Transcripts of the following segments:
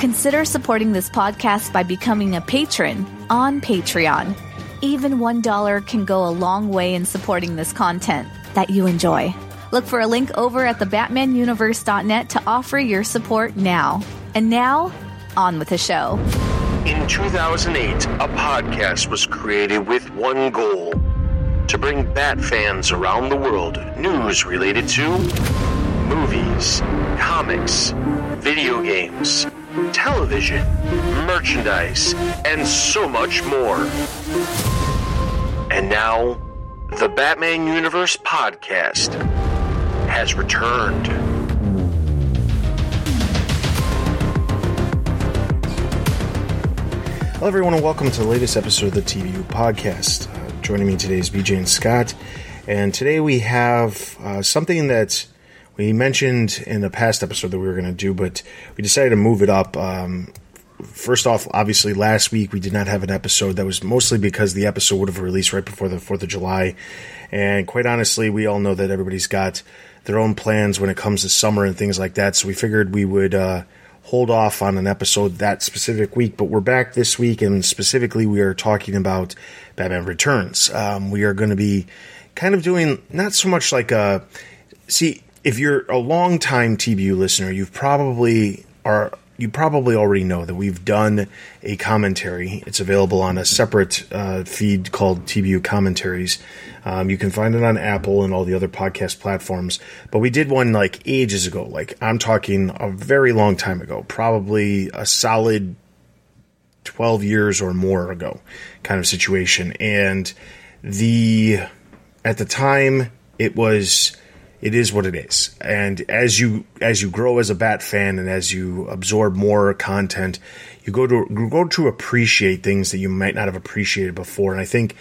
Consider supporting this podcast by becoming a patron on Patreon. Even $1 can go a long way in supporting this content that you enjoy. Look for a link over at thebatmanuniverse.net to offer your support now. And now, on with the show. In 2008, a podcast was created with one goal to bring Bat fans around the world news related to movies, comics, video games, television, merchandise, and so much more. And now, the Batman Universe podcast has returned. Hello, everyone, and welcome to the latest episode of the TBU podcast. Uh, joining me today is BJ and Scott, and today we have uh, something that we mentioned in the past episode that we were going to do, but we decided to move it up. Um, first off, obviously, last week we did not have an episode. That was mostly because the episode would have released right before the 4th of July. And quite honestly, we all know that everybody's got their own plans when it comes to summer and things like that. So we figured we would uh, hold off on an episode that specific week. But we're back this week, and specifically, we are talking about Batman Returns. Um, we are going to be kind of doing not so much like a. See, if you're a long time TBU listener, you've probably are you probably already know that we've done a commentary. It's available on a separate uh, feed called TBU Commentaries. Um, you can find it on Apple and all the other podcast platforms. But we did one like ages ago. Like I'm talking a very long time ago, probably a solid 12 years or more ago kind of situation. And the at the time it was it is what it is. And as you as you grow as a Bat fan and as you absorb more content, you go to you go to appreciate things that you might not have appreciated before. And I think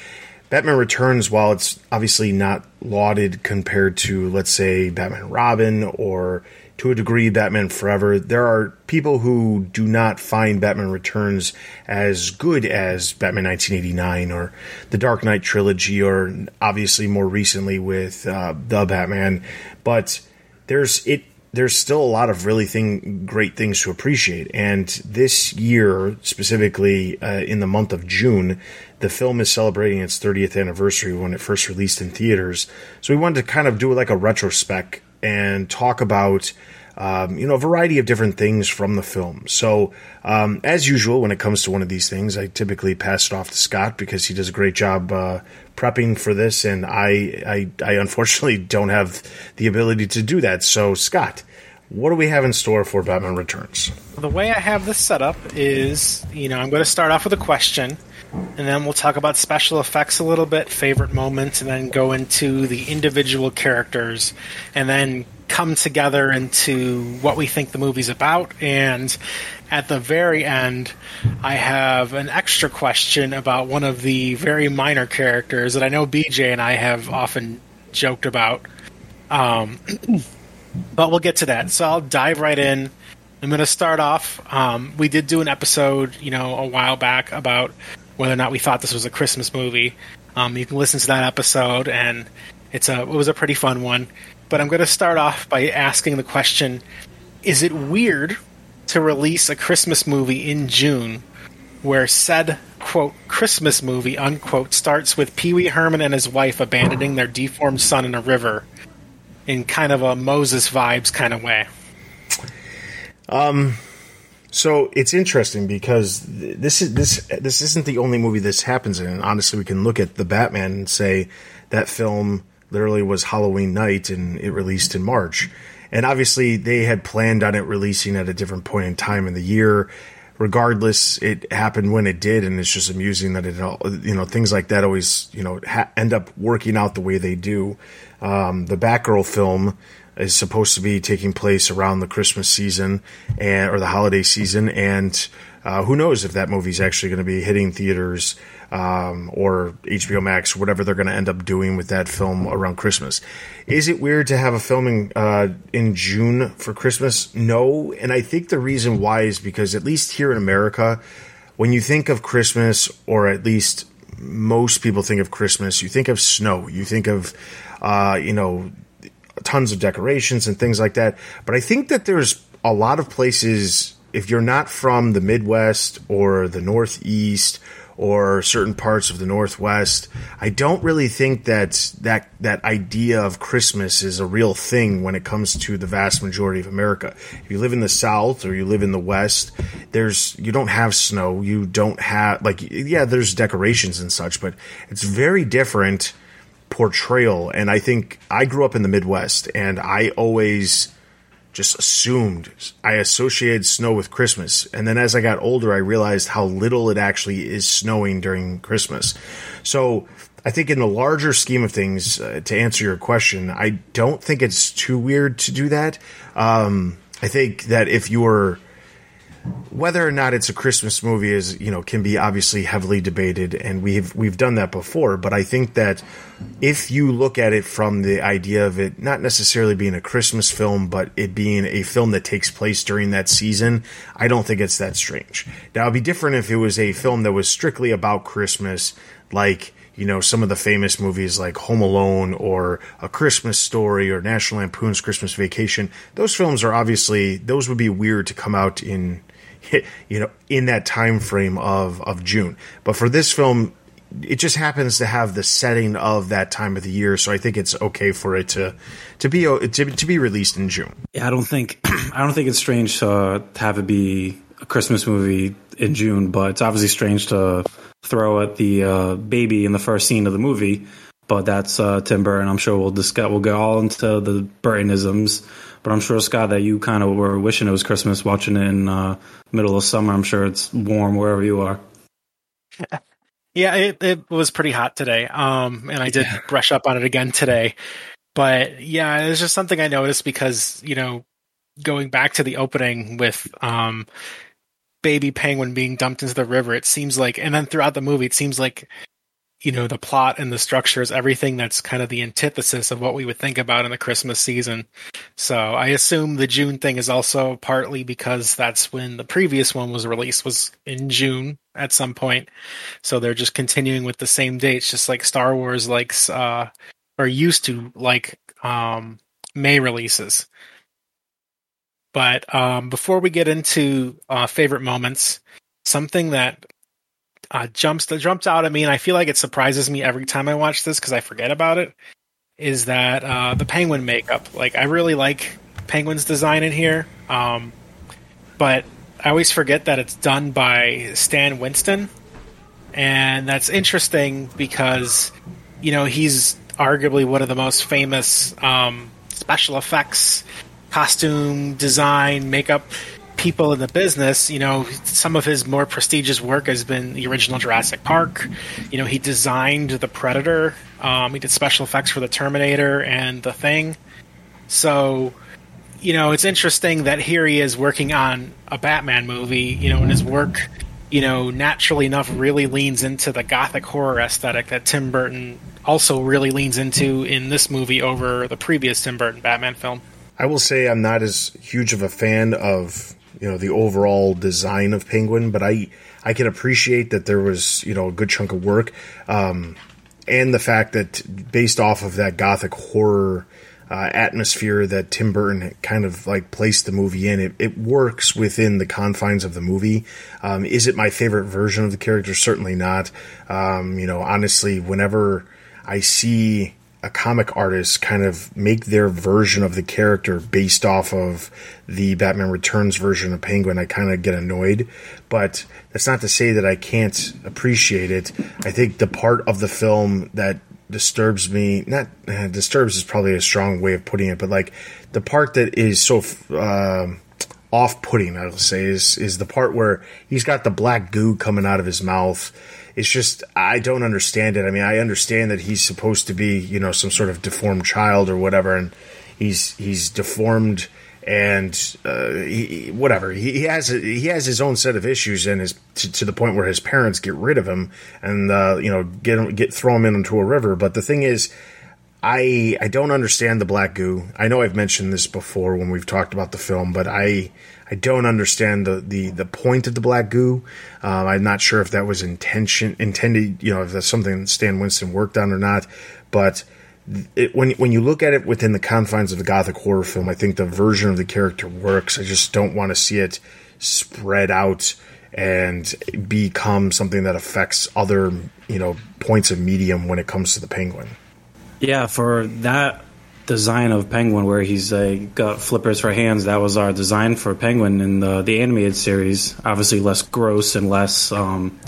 Batman Returns, while it's obviously not lauded compared to let's say Batman Robin or to a degree Batman Forever, there are people who do not find Batman Returns as good as Batman 1989 or the Dark Knight trilogy, or obviously more recently with uh, the Batman. But there's it. There's still a lot of really thing, great things to appreciate. And this year, specifically uh, in the month of June, the film is celebrating its 30th anniversary when it first released in theaters. So we wanted to kind of do like a retrospect and talk about um, you know a variety of different things from the film. So um, as usual, when it comes to one of these things, I typically pass it off to Scott because he does a great job uh, prepping for this, and I, I I unfortunately don't have the ability to do that. So Scott. What do we have in store for Batman Returns? The way I have this set up is, you know, I'm going to start off with a question, and then we'll talk about special effects a little bit, favorite moments, and then go into the individual characters, and then come together into what we think the movie's about. And at the very end, I have an extra question about one of the very minor characters that I know BJ and I have often joked about. Um, but we'll get to that. So I'll dive right in. I'm going to start off. Um, we did do an episode, you know, a while back about whether or not we thought this was a Christmas movie. Um, you can listen to that episode, and it's a it was a pretty fun one. But I'm going to start off by asking the question: Is it weird to release a Christmas movie in June, where said quote Christmas movie unquote starts with Pee Wee Herman and his wife abandoning their deformed son in a river, in kind of a Moses vibes kind of way? Um, so it's interesting because this is this this isn't the only movie this happens in. And honestly, we can look at the Batman and say that film literally was Halloween night and it released in March. And obviously, they had planned on it releasing at a different point in time in the year. Regardless, it happened when it did, and it's just amusing that it, all, you know, things like that always, you know, ha- end up working out the way they do. Um, the Batgirl film is supposed to be taking place around the Christmas season and or the holiday season, and uh, who knows if that movie's actually going to be hitting theaters um, or HBO Max, whatever they're going to end up doing with that film around Christmas. Is it weird to have a filming uh, in June for Christmas? No, and I think the reason why is because at least here in America, when you think of Christmas, or at least most people think of Christmas, you think of snow, you think of uh, you know tons of decorations and things like that. But I think that there's a lot of places if you're not from the Midwest or the Northeast or certain parts of the Northwest, I don't really think that that that idea of Christmas is a real thing when it comes to the vast majority of America. If you live in the South or you live in the West, there's you don't have snow, you don't have like yeah, there's decorations and such, but it's very different portrayal. And I think I grew up in the Midwest, and I always just assumed I associated snow with Christmas. And then as I got older, I realized how little it actually is snowing during Christmas. So I think in the larger scheme of things, uh, to answer your question, I don't think it's too weird to do that. Um, I think that if you're whether or not it's a Christmas movie is you know can be obviously heavily debated, and we've we've done that before. But I think that if you look at it from the idea of it not necessarily being a Christmas film, but it being a film that takes place during that season, I don't think it's that strange. Now it'd be different if it was a film that was strictly about Christmas, like you know some of the famous movies like Home Alone or A Christmas Story or National Lampoon's Christmas Vacation. Those films are obviously those would be weird to come out in you know, in that time frame of of June. But for this film, it just happens to have the setting of that time of the year, so I think it's okay for it to to be to, to be released in June. Yeah, I don't think I don't think it's strange to have it be a Christmas movie in June, but it's obviously strange to throw at the uh, baby in the first scene of the movie. But that's uh, Tim Burton. I'm sure we'll discuss. We'll get all into the Burtonisms but I'm sure Scott that you kind of were wishing it was Christmas, watching it in uh, middle of summer. I'm sure it's warm wherever you are. Yeah, it, it was pretty hot today. Um, and I did yeah. brush up on it again today. But yeah, it's just something I noticed because you know, going back to the opening with um, baby penguin being dumped into the river, it seems like, and then throughout the movie, it seems like you know the plot and the structures everything that's kind of the antithesis of what we would think about in the christmas season. So i assume the june thing is also partly because that's when the previous one was released was in june at some point. So they're just continuing with the same dates just like star wars likes uh or used to like um may releases. But um before we get into uh favorite moments something that uh, jumps that out at me, and I feel like it surprises me every time I watch this because I forget about it. Is that uh, the penguin makeup? Like I really like Penguin's design in here, um, but I always forget that it's done by Stan Winston, and that's interesting because you know he's arguably one of the most famous um, special effects, costume design, makeup people in the business, you know, some of his more prestigious work has been the original Jurassic Park. You know, he designed the Predator. Um, he did special effects for the Terminator and the Thing. So, you know, it's interesting that here he is working on a Batman movie. You know, and his work, you know, naturally enough, really leans into the gothic horror aesthetic that Tim Burton also really leans into in this movie over the previous Tim Burton Batman film. I will say I'm not as huge of a fan of you know the overall design of Penguin, but I I can appreciate that there was you know a good chunk of work, um, and the fact that based off of that gothic horror uh, atmosphere that Tim Burton kind of like placed the movie in, it, it works within the confines of the movie. Um, is it my favorite version of the character? Certainly not. Um, you know, honestly, whenever I see a comic artist kind of make their version of the character based off of the Batman Returns version of Penguin, I kind of get annoyed. But that's not to say that I can't appreciate it. I think the part of the film that disturbs me, not eh, disturbs is probably a strong way of putting it, but like the part that is so uh, off-putting, I will say, is is the part where he's got the black goo coming out of his mouth it's just I don't understand it. I mean, I understand that he's supposed to be, you know, some sort of deformed child or whatever, and he's he's deformed and uh, he, whatever he, he has he has his own set of issues and is to, to, the point where his parents get rid of him and uh, you know get him get throw him into a river. But the thing is, I I don't understand the black goo. I know I've mentioned this before when we've talked about the film, but I I don't understand the the, the point of the black goo. Um, I'm not sure if that was intention intended. You know, if that's something Stan Winston worked on or not, but it, when when you look at it within the confines of the gothic horror film, I think the version of the character works. I just don't want to see it spread out and become something that affects other you know points of medium when it comes to the penguin. Yeah, for that design of penguin where he's uh, got flippers for hands, that was our design for penguin in the the animated series. Obviously, less gross and less um,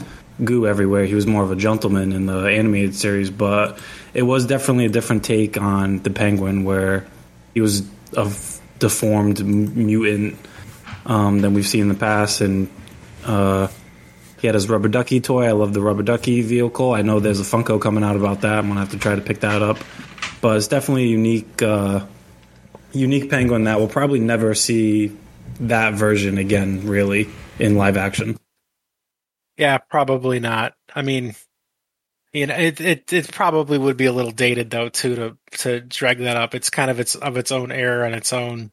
goo everywhere. He was more of a gentleman in the animated series, but it was definitely a different take on the penguin where he was a deformed mutant um, than we've seen in the past. And uh, he had his rubber ducky toy. I love the rubber ducky vehicle. I know there's a funko coming out about that. I'm gonna have to try to pick that up but it's definitely a unique uh, unique penguin that we'll probably never see that version again really in live action yeah probably not i mean you know, it, it it probably would be a little dated though too to to drag that up. It's kind of its of its own era and its own,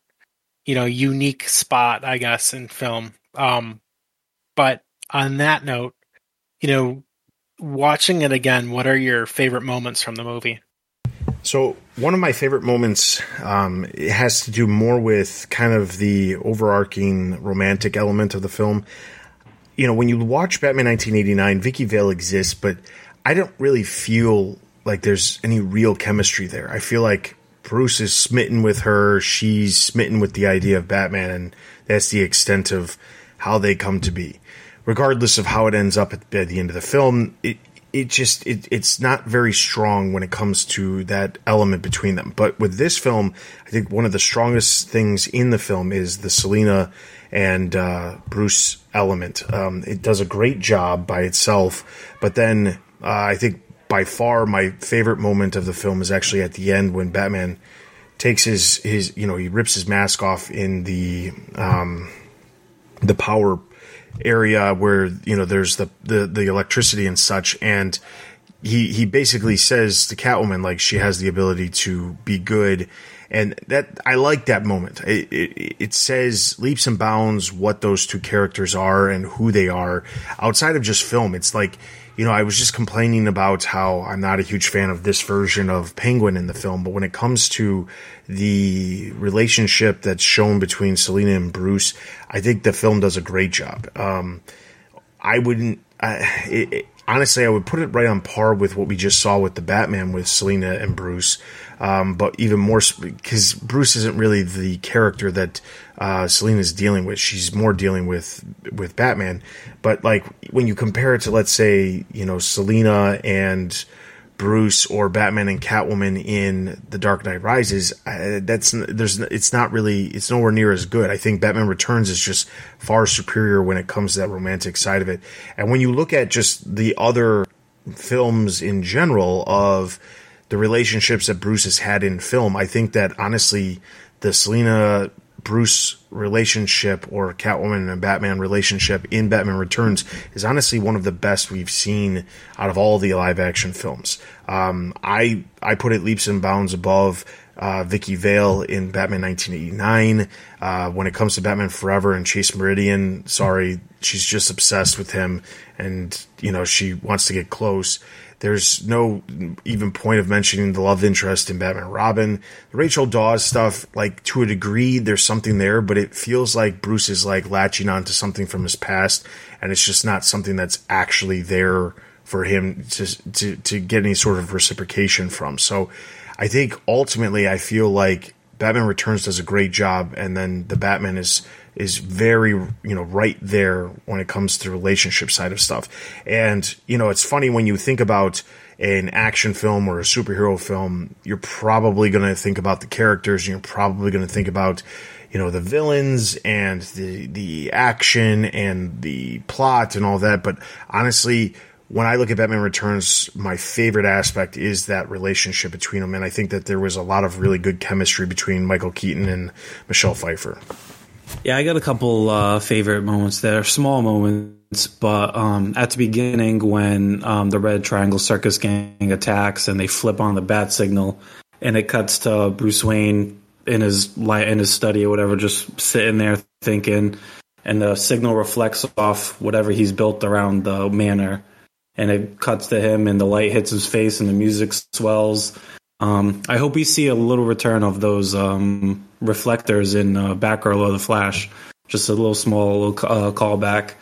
you know, unique spot, I guess, in film. Um, but on that note, you know, watching it again, what are your favorite moments from the movie? So one of my favorite moments um, it has to do more with kind of the overarching romantic element of the film. You know, when you watch Batman 1989, Vicki Vale exists, but I don't really feel like there's any real chemistry there. I feel like Bruce is smitten with her, she's smitten with the idea of Batman, and that's the extent of how they come to be. Regardless of how it ends up at, at the end of the film, it it just it, it's not very strong when it comes to that element between them. But with this film, I think one of the strongest things in the film is the Selina and uh, Bruce element. Um, it does a great job by itself, but then uh, I think by far my favorite moment of the film is actually at the end when Batman takes his his you know he rips his mask off in the um, the power area where you know there's the, the the electricity and such. And he he basically says to Catwoman like she has the ability to be good and that I like that moment. It, it, it, says leaps and bounds what those two characters are and who they are outside of just film. It's like you know, I was just complaining about how I'm not a huge fan of this version of Penguin in the film, but when it comes to the relationship that's shown between Selina and Bruce, I think the film does a great job. Um, I wouldn't, it, it, honestly, I would put it right on par with what we just saw with the Batman with Selina and Bruce. Um, but even more because Bruce isn't really the character that uh, Selina's dealing with. She's more dealing with with Batman. But like when you compare it to, let's say, you know, Selina and Bruce or Batman and Catwoman in The Dark Knight Rises, that's there's it's not really it's nowhere near as good. I think Batman Returns is just far superior when it comes to that romantic side of it. And when you look at just the other films in general of the relationships that Bruce has had in film, I think that honestly, the Selina Bruce relationship or Catwoman and Batman relationship in Batman Returns is honestly one of the best we've seen out of all the live action films. Um, I I put it leaps and bounds above uh, Vicki Vale in Batman 1989. Uh, when it comes to Batman Forever and Chase Meridian, sorry, she's just obsessed with him, and you know she wants to get close. There's no even point of mentioning the love interest in Batman Robin. The Rachel Dawes stuff, like to a degree, there's something there, but it feels like Bruce is like latching onto something from his past, and it's just not something that's actually there for him to to to get any sort of reciprocation from. So I think ultimately I feel like Batman Returns does a great job, and then the Batman is is very you know right there when it comes to the relationship side of stuff. And you know, it's funny when you think about an action film or a superhero film, you're probably going to think about the characters, and you're probably going to think about you know the villains and the the action and the plot and all that. But honestly, when I look at Batman Returns, my favorite aspect is that relationship between them, and I think that there was a lot of really good chemistry between Michael Keaton and Michelle Pfeiffer. Yeah, I got a couple uh, favorite moments there, small moments, but um, at the beginning when um, the Red Triangle Circus Gang attacks and they flip on the bat signal, and it cuts to Bruce Wayne in his in his study or whatever, just sitting there thinking, and the signal reflects off whatever he's built around the manor, and it cuts to him, and the light hits his face, and the music swells. Um, I hope we see a little return of those um, reflectors in uh, Batgirl or the Flash. Just a little small little, uh, callback.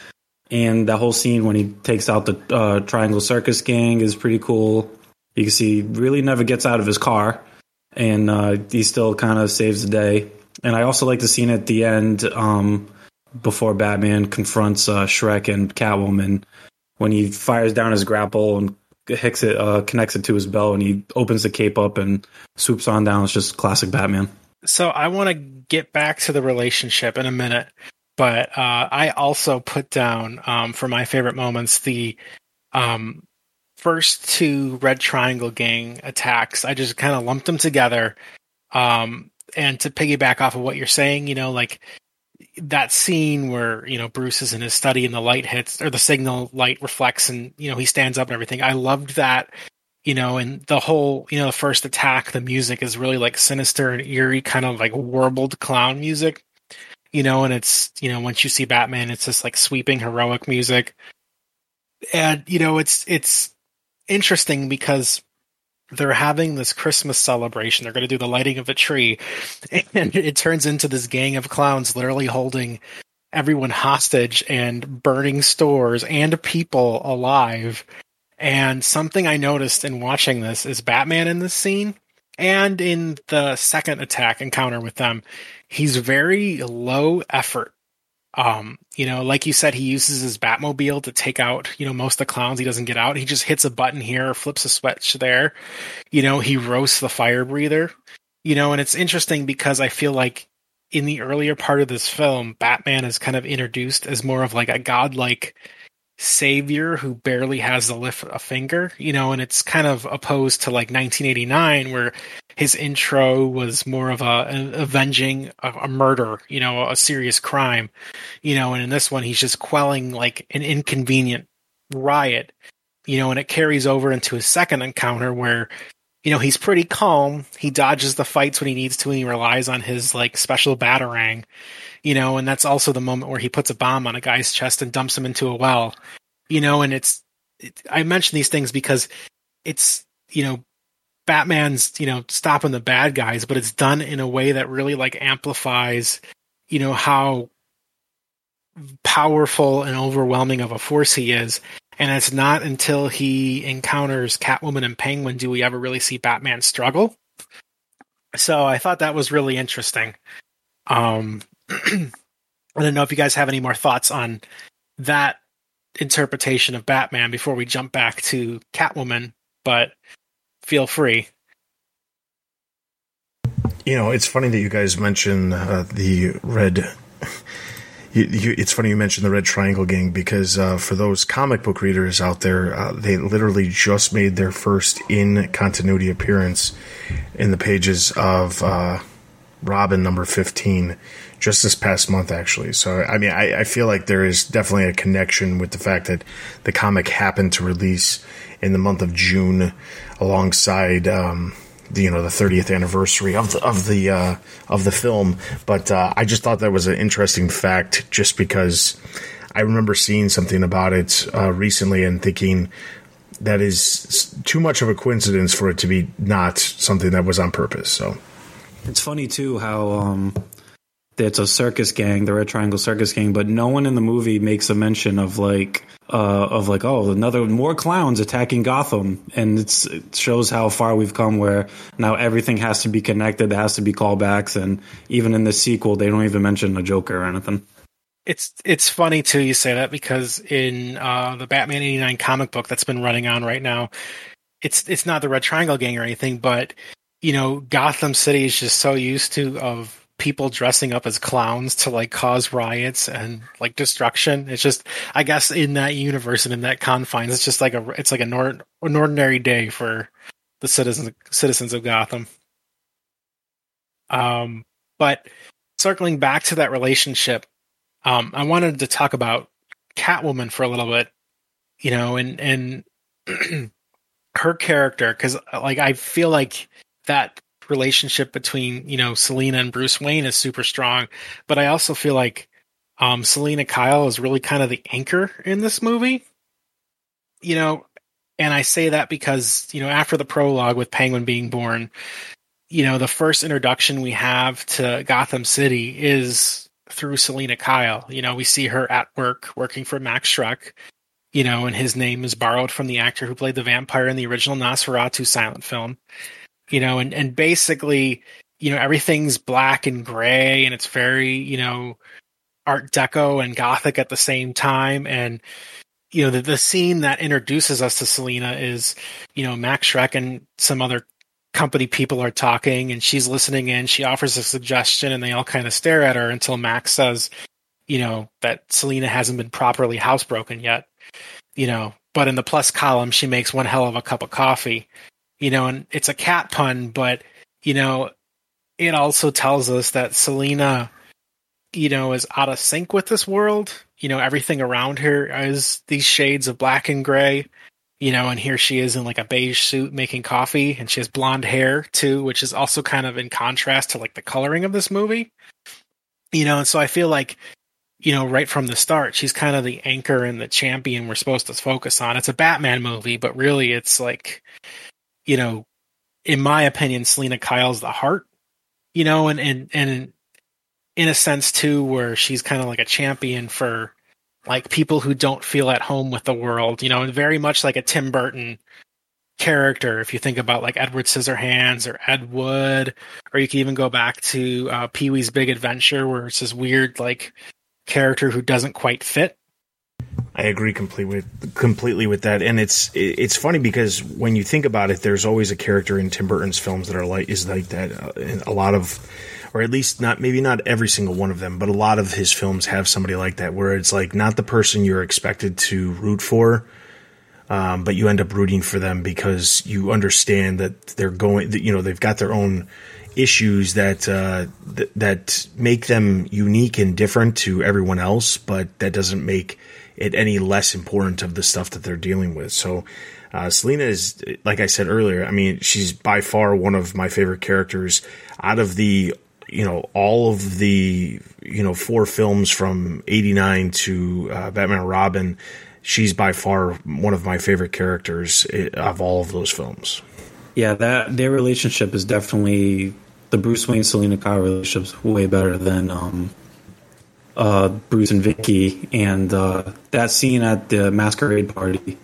And that whole scene when he takes out the uh, Triangle Circus Gang is pretty cool. You can see he really never gets out of his car, and uh, he still kind of saves the day. And I also like the scene at the end um, before Batman confronts uh, Shreck and Catwoman when he fires down his grapple and hicks it, uh, connects it to his belt, and he opens the cape up and swoops on down. It's just classic Batman. So I want to get back to the relationship in a minute, but uh, I also put down um, for my favorite moments the um, first two Red Triangle Gang attacks. I just kind of lumped them together. Um, and to piggyback off of what you're saying, you know, like that scene where you know Bruce is in his study and the light hits or the signal light reflects and you know he stands up and everything. I loved that. You know, and the whole, you know, the first attack, the music is really like sinister and eerie, kind of like warbled clown music. You know, and it's, you know, once you see Batman, it's just like sweeping heroic music. And, you know, it's, it's interesting because they're having this Christmas celebration. They're going to do the lighting of a tree, and it turns into this gang of clowns literally holding everyone hostage and burning stores and people alive. And something I noticed in watching this is Batman in this scene and in the second attack encounter with them, he's very low effort um, you know, like you said, he uses his Batmobile to take out, you know, most of the clowns. He doesn't get out. He just hits a button here, flips a switch there. You know, he roasts the fire breather. You know, and it's interesting because I feel like in the earlier part of this film, Batman is kind of introduced as more of like a godlike savior who barely has to lift a finger, you know, and it's kind of opposed to like 1989 where his intro was more of a, a avenging a, a, murder, you know, a serious crime, you know, and in this one he's just quelling like an inconvenient riot, you know, and it carries over into his second encounter where you know, he's pretty calm. He dodges the fights when he needs to and he relies on his like special batarang you know, and that's also the moment where he puts a bomb on a guy's chest and dumps him into a well, you know, and it's, it, I mention these things because it's, you know, Batman's, you know, stopping the bad guys, but it's done in a way that really like amplifies, you know, how powerful and overwhelming of a force he is. And it's not until he encounters Catwoman and Penguin do we ever really see Batman struggle. So I thought that was really interesting. Um, I don't know if you guys have any more thoughts on that interpretation of Batman before we jump back to Catwoman, but feel free. You know, it's funny that you guys mention uh, the red. You, you, it's funny you mentioned the Red Triangle Gang because uh, for those comic book readers out there, uh, they literally just made their first in continuity appearance in the pages of uh, Robin number 15 just this past month, actually. So, I mean, I, I, feel like there is definitely a connection with the fact that the comic happened to release in the month of June alongside. Um, the, you know the 30th anniversary of the of the uh, of the film, but uh, I just thought that was an interesting fact, just because I remember seeing something about it uh, recently and thinking that is too much of a coincidence for it to be not something that was on purpose. So it's funny too how um, it's a circus gang, the Red Triangle Circus Gang, but no one in the movie makes a mention of like uh, of like oh another more clowns attacking Gotham, and it shows how far we've come. Where now everything has to be connected, there has to be callbacks, and even in the sequel, they don't even mention a Joker or anything. It's it's funny too you say that because in uh, the Batman eighty nine comic book that's been running on right now, it's it's not the Red Triangle Gang or anything, but you know Gotham City is just so used to of people dressing up as clowns to like cause riots and like destruction. It's just, I guess, in that universe and in that confines, it's just like a, it's like a nor- an ordinary day for the citizens citizens of Gotham. Um, but circling back to that relationship, um, I wanted to talk about Catwoman for a little bit, you know, and and her character because like I feel like that relationship between you know Selina and Bruce Wayne is super strong, but I also feel like um, Selina Kyle is really kind of the anchor in this movie. You know, and I say that because you know after the prologue with Penguin being born, you know the first introduction we have to Gotham City is through Selina Kyle. You know, we see her at work working for Max Shreck. You know, and his name is borrowed from the actor who played the vampire in the original Nosferatu silent film you know, and, and basically, you know, everything's black and gray and it's very, you know, art deco and gothic at the same time. And, you know, the, the scene that introduces us to Selina is, you know, Max Shreck and some other company people are talking and she's listening in. She offers a suggestion and they all kind of stare at her until Max says, you know, that Selina hasn't been properly housebroken yet, you know, but in the plus column, she makes one hell of a cup of coffee you know, and it's a cat pun, but you know, it also tells us that Selina, you know, is out of sync with this world. You know, everything around her is these shades of black and gray. You know, and here she is in like a beige suit making coffee, and she has blonde hair too, which is also kind of in contrast to like the coloring of this movie. You know, and so I feel like you know, right from the start, she's kind of the anchor and the champion we're supposed to focus on. It's a Batman movie, but really it's like you know, in my opinion, Selina Kyle's the heart, you know, and and and in a sense too, where she's kind of like a champion for like people who don't feel at home with the world, you know, and very much like a Tim Burton character. If you think about like Edward Scissorhands or Ed Wood, or you can even go back to uh, Pee Wee's Big Adventure, where it's this weird like character who doesn't quite fit. I agree completely with completely with that, and it's it's funny because when you think about it, there's always a character in Tim Burton's films that are like is like that. Uh, a lot of, or at least not maybe not every single one of them, but a lot of his films have somebody like that where it's like not the person you're expected to root for, um, but you end up rooting for them because you understand that they're going, you know, they've got their own issues that uh, th- that make them unique and different to everyone else, but that doesn't make it any less important of the stuff that they're dealing with. So, uh, Selina is, like I said earlier, I mean, she's by far one of my favorite characters out of the, you know, all of the, you know, four films from 89 to uh, Batman Robin. She's by far one of my favorite characters eh, of all of those films. Yeah, that their relationship is definitely the Bruce Wayne Selina Kyle relationship's way better than um, uh, Bruce and Vicki, and uh, that scene at the masquerade party,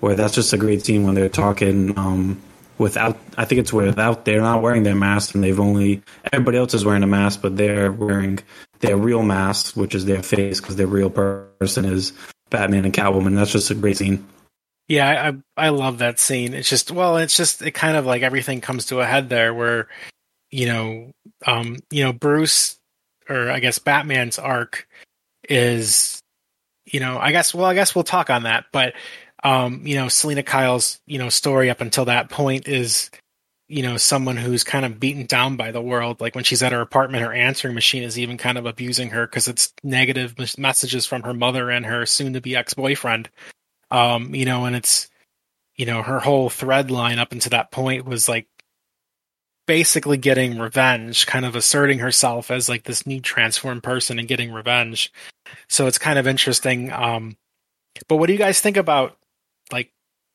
where that's just a great scene when they're talking um, without. I think it's without they're not wearing their mask, and they've only everybody else is wearing a mask, but they're wearing their real mask, which is their face, because their real person is Batman and Catwoman. That's just a great scene. Yeah, I I love that scene. It's just well, it's just it kind of like everything comes to a head there, where you know, um, you know, Bruce or I guess Batman's arc is, you know, I guess, well, I guess we'll talk on that, but, um, you know, Selina Kyle's, you know, story up until that point is, you know, someone who's kind of beaten down by the world. Like when she's at her apartment, her answering machine is even kind of abusing her because it's negative messages from her mother and her soon to be ex boyfriend. Um, you know, and it's, you know, her whole thread line up until that point was like basically getting revenge, kind of asserting herself as like this new transformed person and getting revenge. So it's kind of interesting. Um, but what do you guys think about like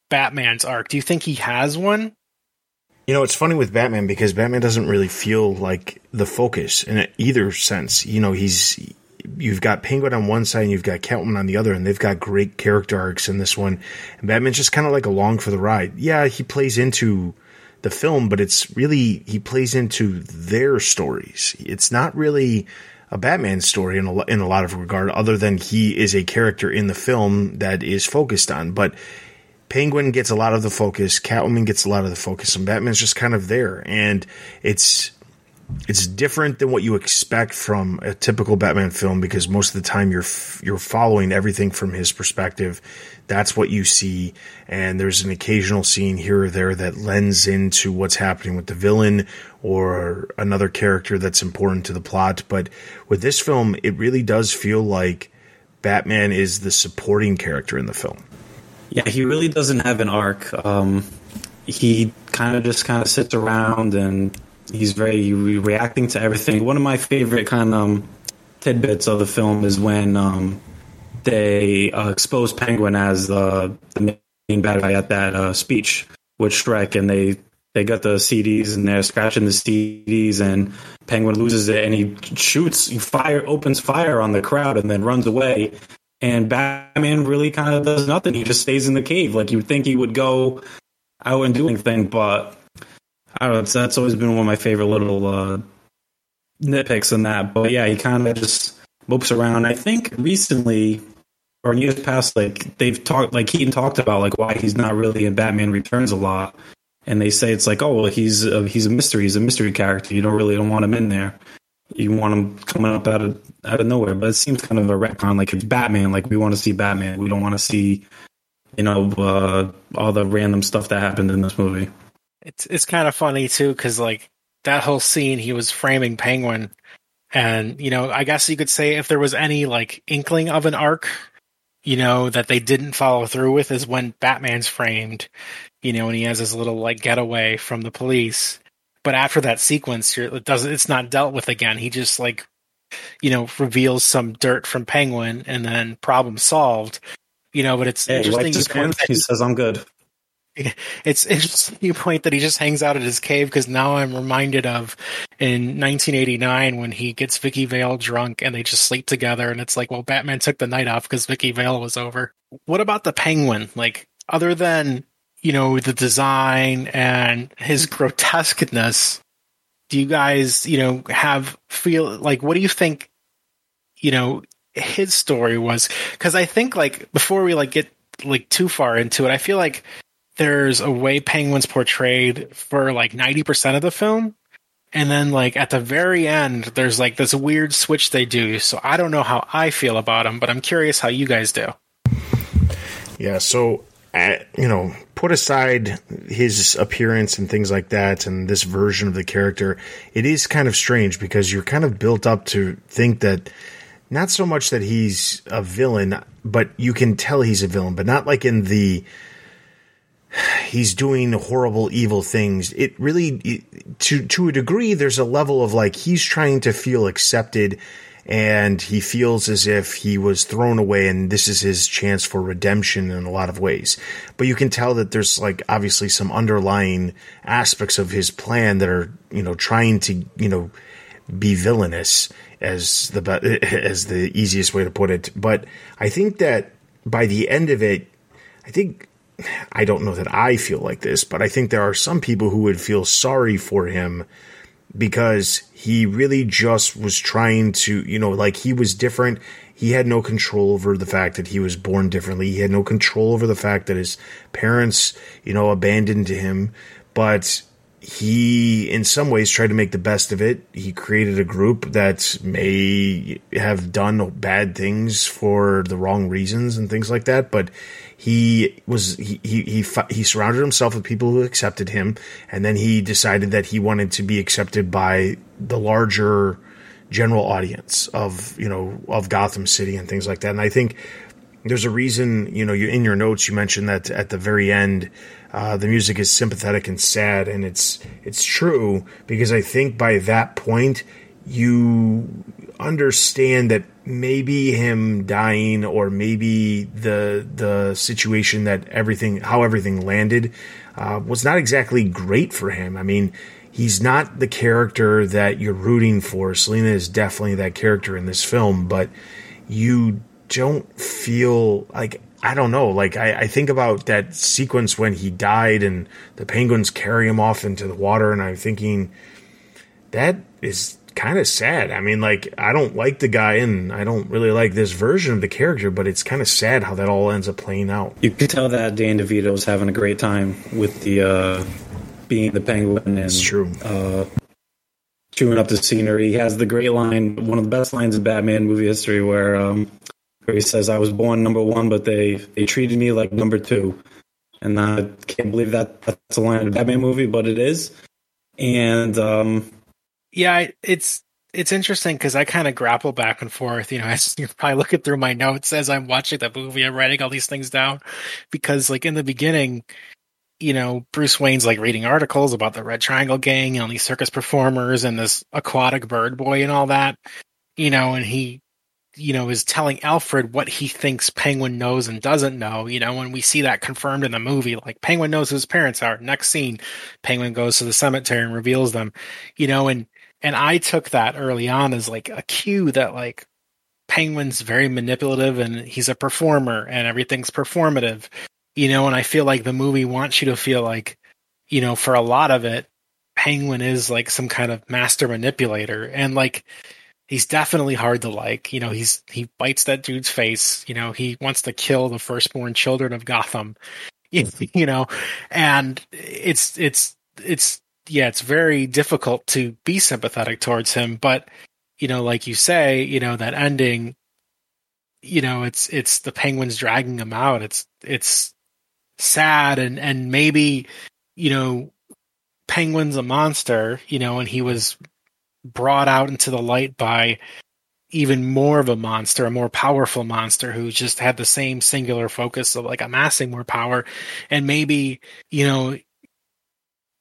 Batman's arc? Do you think he has one? You know, it's funny with Batman because Batman doesn't really feel like the focus in either sense. You know, he's you've got Penguin on one side and you've got Catwoman on the other, and they've got great character arcs in this one. And Batman's just kind of like along for the ride. Yeah, he plays into the film, but it's really he plays into their stories. It's not really a Batman story in a, in a lot of regard, other than he is a character in the film that is focused on. But Penguin gets a lot of the focus, Catwoman gets a lot of the focus, and Batman's just kind of there. And it's it's different than what you expect from a typical Batman film because most of the time you're you're following everything from his perspective. That's what you see, and there's an occasional scene here or there that lends into what's happening with the villain or another character that's important to the plot. But with this film, it really does feel like Batman is the supporting character in the film. Yeah, he really doesn't have an arc. Um, he kind of just kind of sits around and he's very re- reacting to everything. One of my favorite kind of um, tidbits of the film is when um, they uh, expose Penguin as uh, the main bad guy at that uh, speech with Shreck, and they they got the CDs and they're scratching the CDs, and Penguin loses it, and he shoots, he fire, opens fire on the crowd, and then runs away. And Batman really kind of does nothing. He just stays in the cave. Like you think he would go out and do anything, but I don't know. That's always been one of my favorite little uh, nitpicks in that. But yeah, he kind of just mopes around. I think recently or in years past, like they've talked, like Keaton talked about, like why he's not really in Batman Returns a lot, and they say it's like, oh, well, he's a, he's a mystery, he's a mystery character. You don't really don't want him in there. You want him coming up out of out of nowhere. But it seems kind of a retcon. Like it's Batman. Like we want to see Batman. We don't want to see, you know, uh, all the random stuff that happened in this movie. It's it's kind of funny too because like that whole scene, he was framing Penguin, and you know, I guess you could say if there was any like inkling of an arc, you know, that they didn't follow through with is when Batman's framed, you know, and he has his little like getaway from the police. But after that sequence, it doesn't. It's not dealt with again. He just like, you know, reveals some dirt from Penguin, and then problem solved. You know, but it's Hey, interesting. wipes his you point hands. that He says, "I'm good." it's interesting point that he just hangs out at his cave because now I'm reminded of in 1989 when he gets Vicki Vale drunk and they just sleep together and it's like, well, Batman took the night off because Vicki Vale was over. What about the Penguin? Like, other than you know the design and his grotesqueness, do you guys you know have feel like what do you think? You know his story was because I think like before we like get like too far into it, I feel like there's a way Penguin's portrayed for like 90% of the film. And then like at the very end, there's like this weird switch they do. So I don't know how I feel about him, but I'm curious how you guys do. Yeah, so you know, put aside his appearance and things like that, and this version of the character, it is kind of strange because you're kind of built up to think that not so much that he's a villain, but you can tell he's a villain, but not like in the he's doing horrible evil things. It really it, to to a degree there's a level of like he's trying to feel accepted and he feels as if he was thrown away and this is his chance for redemption in a lot of ways. But you can tell that there's like obviously some underlying aspects of his plan that are you know trying to you know be villainous as the as the easiest way to put it. But i think that by the end of it i think I don't know that I feel like this, but I think there are some people who would feel sorry for him because he really just was trying to, you know, like he was different. He had no control over the fact that he was born differently. He had no control over the fact that his parents, you know, abandoned him. But he, in some ways, tried to make the best of it. He created a group that may have done bad things for the wrong reasons and things like that. But he was he, he he he surrounded himself with people who accepted him, and then he decided that he wanted to be accepted by the larger general audience of you know of Gotham City and things like that. And I think there's a reason you know you in your notes you mentioned that at the very end uh, the music is sympathetic and sad, and it's it's true because I think by that point you understand that maybe him dying or maybe the the situation that everything how everything landed uh, was not exactly great for him. I mean, he's not the character that you're rooting for. Selina is definitely that character in this film, but you don't feel like I don't know. Like I, I think about that sequence when he died and the penguins carry him off into the water, and I'm thinking that is kind of sad. I mean, like, I don't like the guy and I don't really like this version of the character, but it's kind of sad how that all ends up playing out. You can tell that Dan DeVito was having a great time with the uh, being the penguin and It's true. Uh, chewing up the scenery. He has the great line, one of the best lines in Batman movie history, where um, where he says, "I was born number one, but they they treated me like number two. And I can't believe that that's a line in a Batman movie, but it is. And um, yeah, it's it's interesting because I kind of grapple back and forth. You know, as you're probably looking through my notes as I'm watching the movie, I'm writing all these things down because, like in the beginning, you know, Bruce Wayne's like reading articles about the Red Triangle Gang and all these circus performers and this aquatic bird boy and all that. You know, and he you know, is telling Alfred what he thinks Penguin knows and doesn't know. You know, when we see that confirmed in the movie, like Penguin knows who his parents are. Next scene, Penguin goes to the cemetery and reveals them. You know, and and I took that early on as like a cue that like Penguin's very manipulative and he's a performer and everything's performative. You know, and I feel like the movie wants you to feel like, you know, for a lot of it, Penguin is like some kind of master manipulator and like he's definitely hard to like. You know, he's he bites that dude's face. You know, he wants to kill the firstborn children of Gotham. You know, and it's it's it's yeah, it's very difficult to be sympathetic towards him. But you know, like you say, you know that ending. You know, it's it's the penguins dragging him out. It's it's sad and and maybe you know penguin's a monster you know and he was brought out into the light by even more of a monster, a more powerful monster who just had the same singular focus of like amassing more power. And maybe, you know,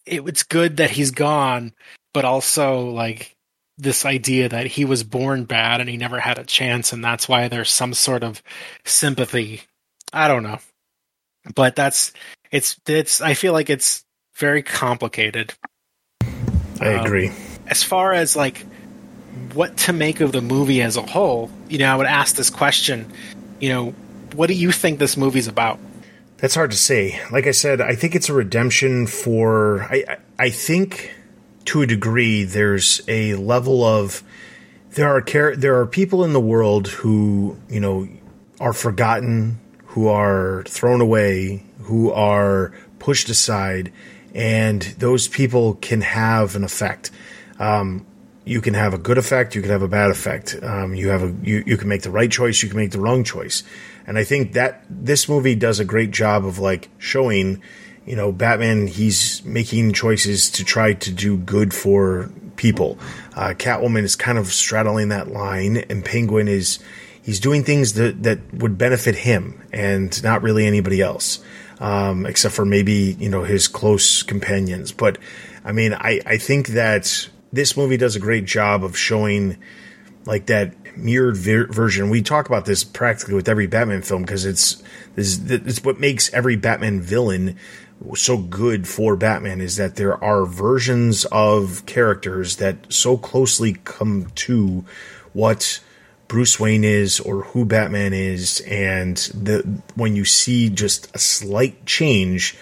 it, it's good that he's gone, but also like this idea that he was born bad and he never had a chance. And that's why there's some sort of sympathy. I don't know. But that's, it's, it's, I feel like it's very complicated. I agree. Um, as far as like what to make of the movie as a whole, you know, I would ask this question, you know, what do you think this movie's about? That's hard to say. Like I said, I think it's a redemption for I I think to a degree there's a level of there are care there are people in the world who, you know, are forgotten, who are thrown away, who are pushed aside, and those people can have an effect. Um, you can have a good effect, you can have a bad effect. Um, you have a you, you can make the right choice, you can make the wrong choice. And I think that this movie does a great job of like showing, you know, Batman he's making choices to try to do good for people. Uh, Catwoman is kind of straddling that line, and Penguin is he's doing things that that would benefit him and not really anybody else, um, except for maybe you know his close companions. But I mean, I I think that this movie does a great job of showing like that mirrored ver- version. We talk about this practically with every Batman film because it's this it's what makes every Batman villain so good for Batman is that there are versions of characters that so closely come to what Bruce Wayne is or who Batman is and the when you see just a slight change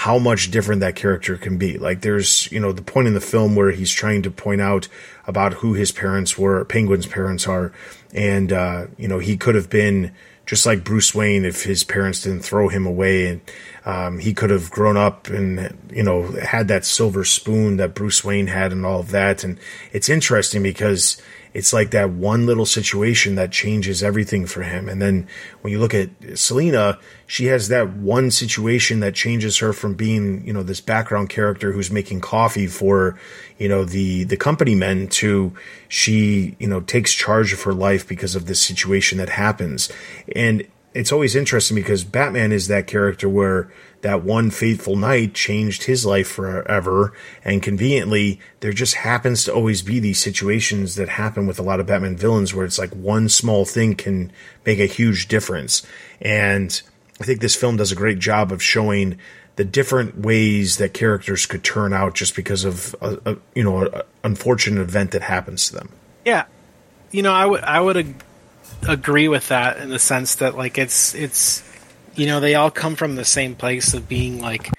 how much different that character can be. Like there's, you know, the point in the film where he's trying to point out about who his parents were, Penguin's parents are, and uh, you know, he could have been just like Bruce Wayne if his parents didn't throw him away. And um, he could have grown up and you know had that silver spoon that Bruce Wayne had and all of that. And it's interesting because it's like that one little situation that changes everything for him. And then when you look at Selina, she has that one situation that changes her from being, you know, this background character who's making coffee for, you know, the, the company men to she, you know, takes charge of her life because of this situation that happens. And it's always interesting because Batman is that character where that one fateful night changed his life forever. And conveniently, there just happens to always be these situations that happen with a lot of Batman villains where it's like one small thing can make a huge difference. And I think this film does a great job of showing the different ways that characters could turn out just because of a, a you know an unfortunate event that happens to them. Yeah, you know, I would I would ag- agree with that in the sense that like it's it's you know, they all come from the same place of being like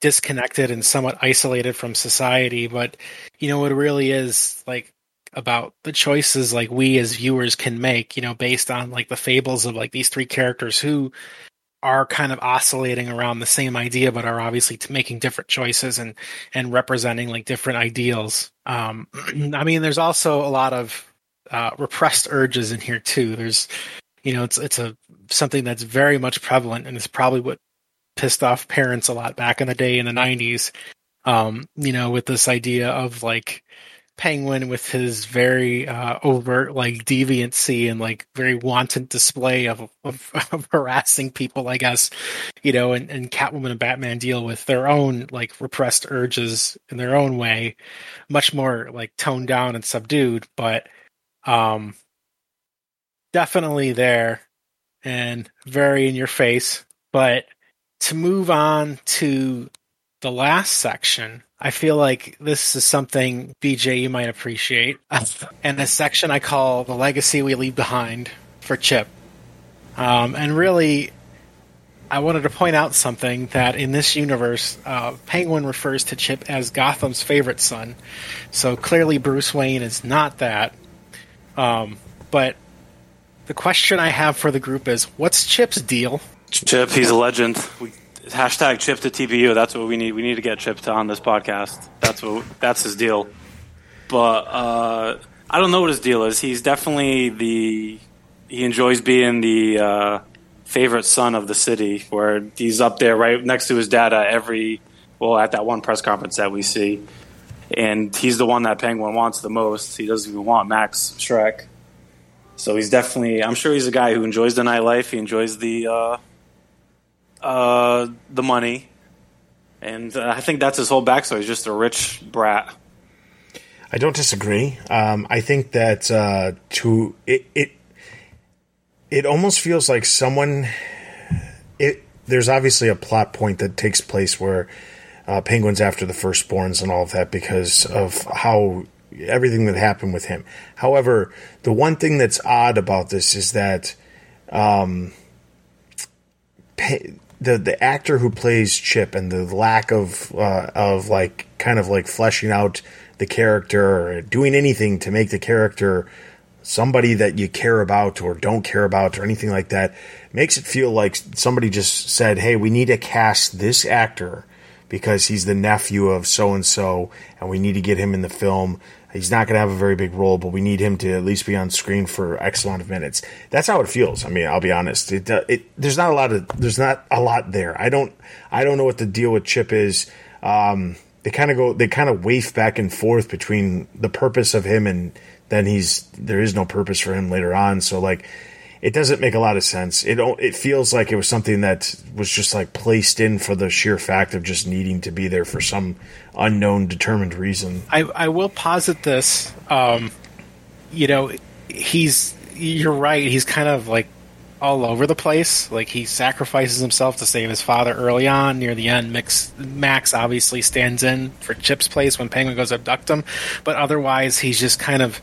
disconnected and somewhat isolated from society. But, you know, it really is like about the choices like we as viewers can make, you know, based on like the fables of like these three characters who are kind of oscillating around the same idea, but are obviously making different choices and and representing like different ideals. Um, I mean, there's also a lot of uh, repressed urges in here too. There's, you know, it's it's a something that's very much prevalent, and it's probably what pissed off parents a lot back in the day in the '90s. Um, you know, with this idea of like Penguin with his very uh, overt like deviancy and like very wanton display of, of, of harassing people, I guess, you know, and, and Catwoman and Batman deal with their own like repressed urges in their own way, much more like toned down and subdued, but um, definitely there and very in your face. But to move on to the last section, I feel like this is something BJ you might appreciate, and a section I call the legacy we leave behind for Chip. Um, and really, I wanted to point out something that in this universe, uh, Penguin refers to Chip as Gotham's favorite son. So clearly, Bruce Wayne is not that. Um, but the question I have for the group is, what's Chip's deal? Chip, he's a legend. We hashtag chip to TBU. That's what we need. We need to get Chip to on this podcast. That's what that's his deal. But uh, I don't know what his deal is. He's definitely the he enjoys being the uh, favorite son of the city, where he's up there right next to his dad at every well at that one press conference that we see, and he's the one that Penguin wants the most. He doesn't even want Max Shreck. So he's definitely. I'm sure he's a guy who enjoys the nightlife. He enjoys the uh, uh, the money, and uh, I think that's his whole backstory. He's just a rich brat. I don't disagree. Um, I think that uh, to it, it it almost feels like someone. It there's obviously a plot point that takes place where uh, Penguin's after the firstborns and all of that because of how everything that happened with him. However, the one thing that's odd about this is that um, the the actor who plays Chip and the lack of uh, of like kind of like fleshing out the character or doing anything to make the character somebody that you care about or don't care about or anything like that makes it feel like somebody just said, "Hey, we need to cast this actor because he's the nephew of so and so, and we need to get him in the film." He's not going to have a very big role, but we need him to at least be on screen for X amount of minutes. That's how it feels. I mean, I'll be honest. It, uh, it, there's not a lot of there's not a lot there. I don't I don't know what the deal with Chip is. Um, they kind of go they kind of waif back and forth between the purpose of him and then he's there is no purpose for him later on. So like it doesn't make a lot of sense. It it feels like it was something that was just like placed in for the sheer fact of just needing to be there for some unknown, determined reason. I, I will posit this. Um, you know, he's you're right. He's kind of like all over the place. Like he sacrifices himself to save his father early on. Near the end, Mix, Max obviously stands in for Chip's place when Penguin goes abduct him, but otherwise he's just kind of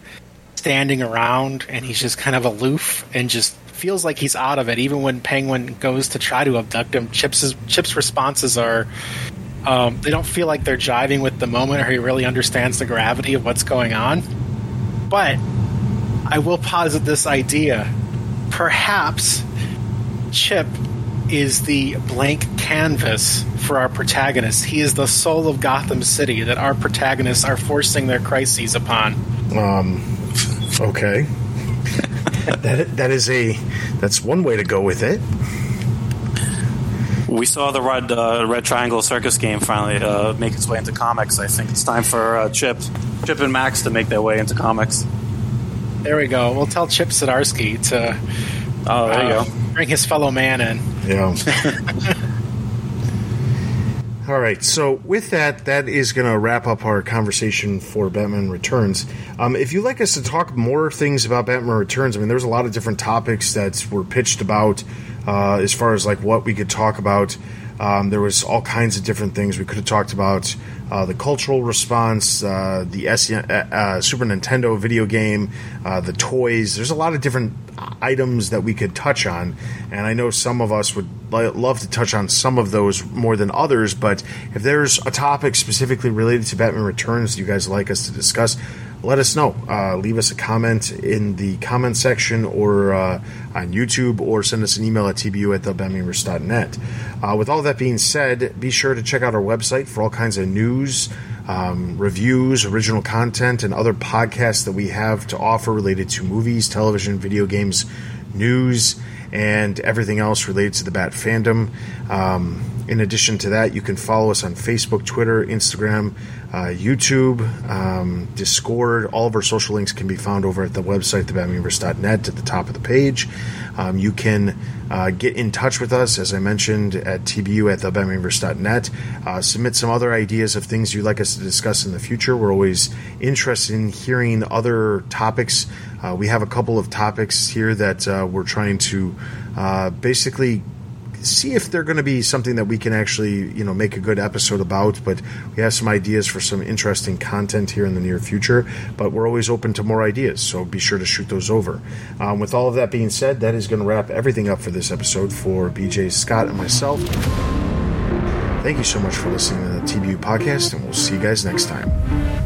standing around and he's just kind of aloof and just feels like he's out of it. Even when Penguin goes to try to abduct him, Chip's Chip's responses are um, they don't feel like they're jiving with the moment, or he really understands the gravity of what's going on. But I will posit this idea: perhaps Chip is the blank canvas for our protagonist. He is the soul of Gotham City that our protagonists are forcing their crises upon. Um, Okay. that that is a that's one way to go with it. We saw the red uh, red triangle circus gang finally uh, make its way into comics. I think it's time for uh, Chip, Chip and Max to make their way into comics. There we go. We'll tell Chip Zdarsky to. Oh, there you go. Bring his fellow man in. Yeah. All right, so with that, that is going to wrap up our conversation for Batman Returns. Um, if you'd like us to talk more things about Batman Returns, I mean, there's a lot of different topics that were pitched about uh, as far as like what we could talk about. Um, there was all kinds of different things we could have talked about. Uh, the cultural response, uh, the S- uh, uh, Super Nintendo video game, uh, the toys. There's a lot of different items that we could touch on, and I know some of us would love to touch on some of those more than others. But if there's a topic specifically related to Batman Returns you guys like us to discuss, let us know. Uh, leave us a comment in the comment section or uh, on YouTube or send us an email at tbu at thebatmanuniverse.net. Uh, with all that being said, be sure to check out our website for all kinds of news, um, reviews, original content, and other podcasts that we have to offer related to movies, television, video games, news, and everything else related to the Bat fandom. Um, in addition to that, you can follow us on Facebook, Twitter, Instagram, uh, YouTube, um, Discord. All of our social links can be found over at the website, thebatmanuniverse.net, at the top of the page. Um, you can uh, get in touch with us, as I mentioned, at tbu at thebatmanuniverse.net. Uh, submit some other ideas of things you'd like us to discuss in the future. We're always interested in hearing other topics. Uh, we have a couple of topics here that uh, we're trying to uh, basically see if they're going to be something that we can actually you know make a good episode about but we have some ideas for some interesting content here in the near future but we're always open to more ideas so be sure to shoot those over. Um, with all of that being said that is going to wrap everything up for this episode for bj scott and myself. Thank you so much for listening to the tbu podcast and we'll see you guys next time